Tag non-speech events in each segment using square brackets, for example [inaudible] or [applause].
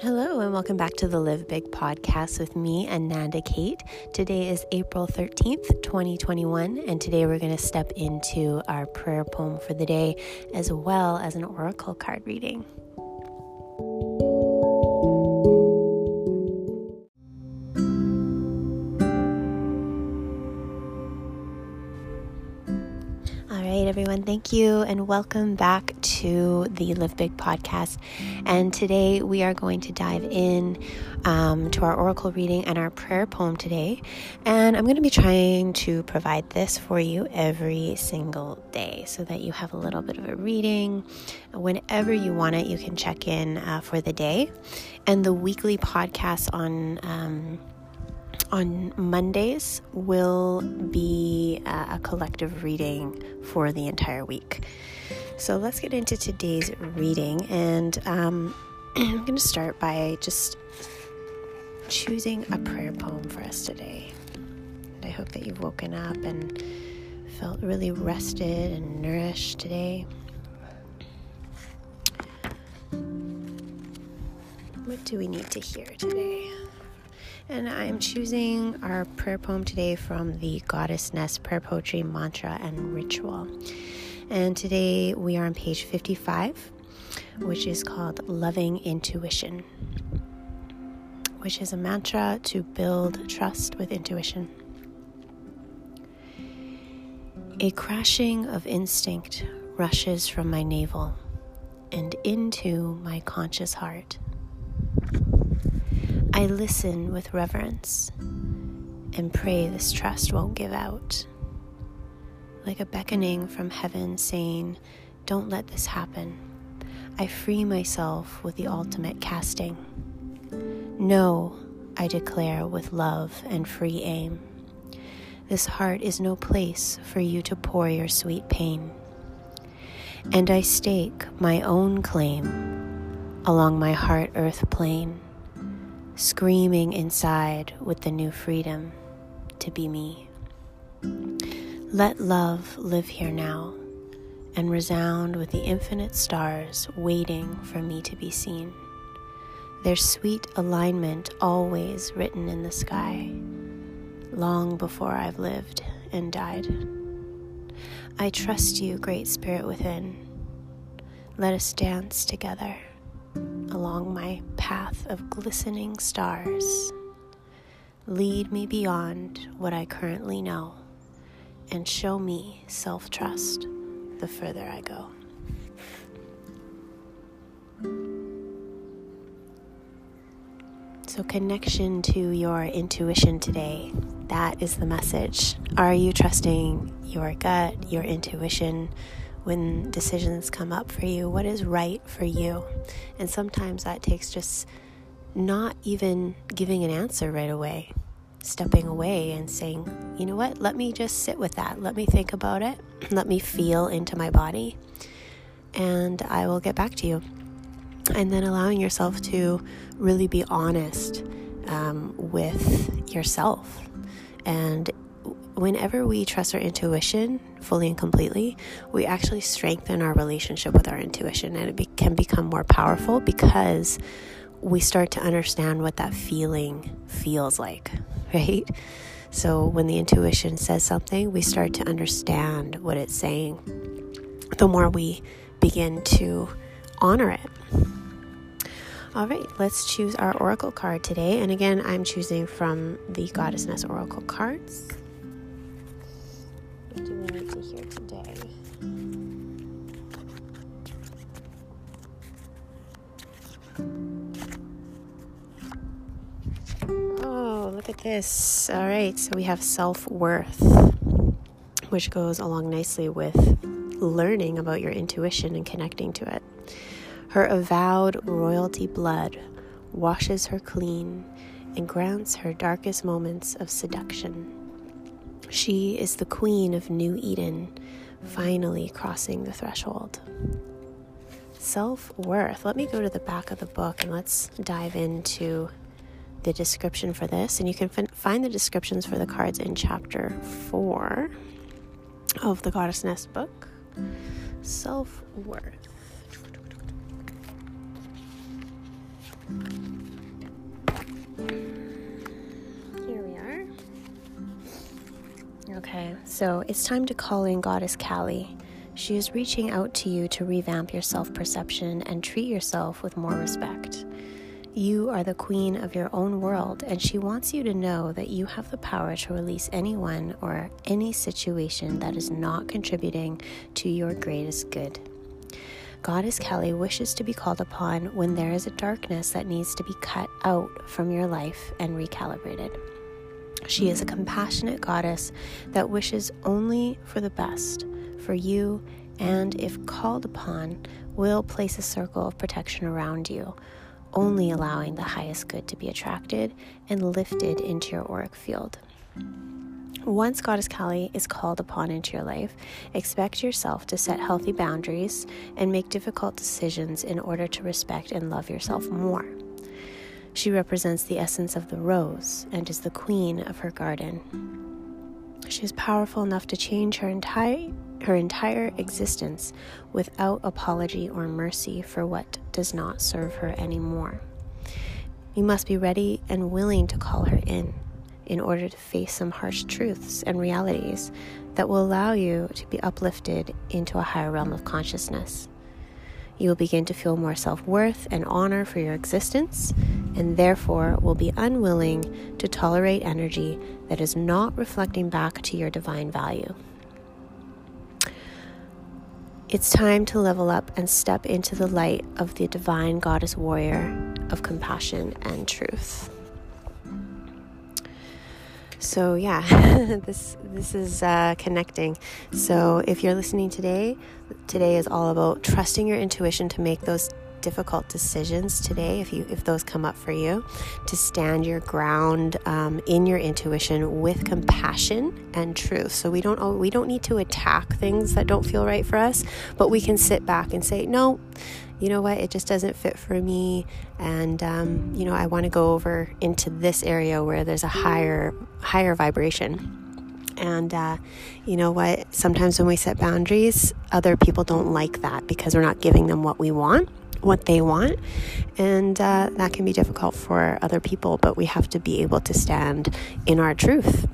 Hello, and welcome back to the Live Big podcast with me, Ananda Kate. Today is April 13th, 2021, and today we're going to step into our prayer poem for the day as well as an oracle card reading. Everyone. Thank you, and welcome back to the Live Big podcast. And today we are going to dive in um, to our oracle reading and our prayer poem today. And I'm going to be trying to provide this for you every single day so that you have a little bit of a reading. Whenever you want it, you can check in uh, for the day. And the weekly podcast on. Um, on Mondays will be a collective reading for the entire week. So let's get into today's reading, and um, [clears throat] I'm going to start by just choosing a prayer poem for us today. And I hope that you've woken up and felt really rested and nourished today. What do we need to hear today? And I'm choosing our prayer poem today from the Goddess Nest Prayer Poetry Mantra and Ritual. And today we are on page 55, which is called Loving Intuition, which is a mantra to build trust with intuition. A crashing of instinct rushes from my navel and into my conscious heart. I listen with reverence and pray this trust won't give out. Like a beckoning from heaven saying, Don't let this happen. I free myself with the ultimate casting. No, I declare with love and free aim. This heart is no place for you to pour your sweet pain. And I stake my own claim along my heart earth plane screaming inside with the new freedom to be me. Let love live here now and resound with the infinite stars waiting for me to be seen. Their sweet alignment always written in the sky, long before I've lived and died. I trust you, Great Spirit within. Let us dance together along my path of glistening stars. Lead me beyond what I currently know and show me self trust the further I go. So, connection to your intuition today. That is the message. Are you trusting your gut, your intuition? When decisions come up for you, what is right for you. And sometimes that takes just not even giving an answer right away, stepping away and saying, you know what, let me just sit with that. Let me think about it. Let me feel into my body. And I will get back to you. And then allowing yourself to really be honest um, with yourself and whenever we trust our intuition fully and completely, we actually strengthen our relationship with our intuition and it be- can become more powerful because we start to understand what that feeling feels like, [laughs] right? So when the intuition says something, we start to understand what it's saying. The more we begin to honor it. All right, let's choose our oracle card today. And again, I'm choosing from the Goddessness Oracle cards. To hear today? Oh, look at this. All right, so we have self worth, which goes along nicely with learning about your intuition and connecting to it. Her avowed royalty blood washes her clean and grants her darkest moments of seduction. She is the queen of New Eden, finally crossing the threshold. Self worth. Let me go to the back of the book and let's dive into the description for this. And you can find the descriptions for the cards in chapter four of the Goddess Nest book. Self worth. Okay, so it's time to call in Goddess Kali. She is reaching out to you to revamp your self perception and treat yourself with more respect. You are the queen of your own world, and she wants you to know that you have the power to release anyone or any situation that is not contributing to your greatest good. Goddess Kali wishes to be called upon when there is a darkness that needs to be cut out from your life and recalibrated. She is a compassionate goddess that wishes only for the best for you, and if called upon, will place a circle of protection around you only allowing the highest good to be attracted and lifted into your auric field. Once Goddess Kali is called upon into your life, expect yourself to set healthy boundaries and make difficult decisions in order to respect and love yourself more. She represents the essence of the rose and is the queen of her garden. She is powerful enough to change her entire her entire existence without apology or mercy for what does not serve her anymore. You must be ready and willing to call her in in order to face some harsh truths and realities that will allow you to be uplifted into a higher realm of consciousness. You will begin to feel more self worth and honor for your existence, and therefore will be unwilling to tolerate energy that is not reflecting back to your divine value. It's time to level up and step into the light of the divine goddess warrior of compassion and truth. So yeah, [laughs] this this is uh, connecting. So if you're listening today, today is all about trusting your intuition to make those difficult decisions today if you if those come up for you to stand your ground um, in your intuition with compassion and truth. So we don't we don't need to attack things that don't feel right for us but we can sit back and say no you know what? It just doesn't fit for me. And um, you know i want to go over into this area where there's a higher higher vibration. And uh, you know what? Sometimes when we set boundaries, other people don't like that because we're not giving them what we want what they want. And uh, that can be difficult for other people, but we have to be able to stand in our truth.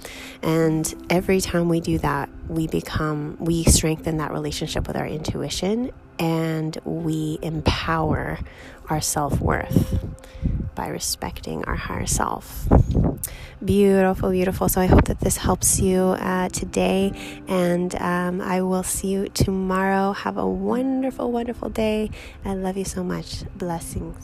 And every time we do that, we become, we strengthen that relationship with our intuition and we empower our self worth by respecting our higher self. Beautiful, beautiful. So I hope that this helps you uh, today, and um, I will see you tomorrow. Have a wonderful, wonderful day. I love you so much. Blessings.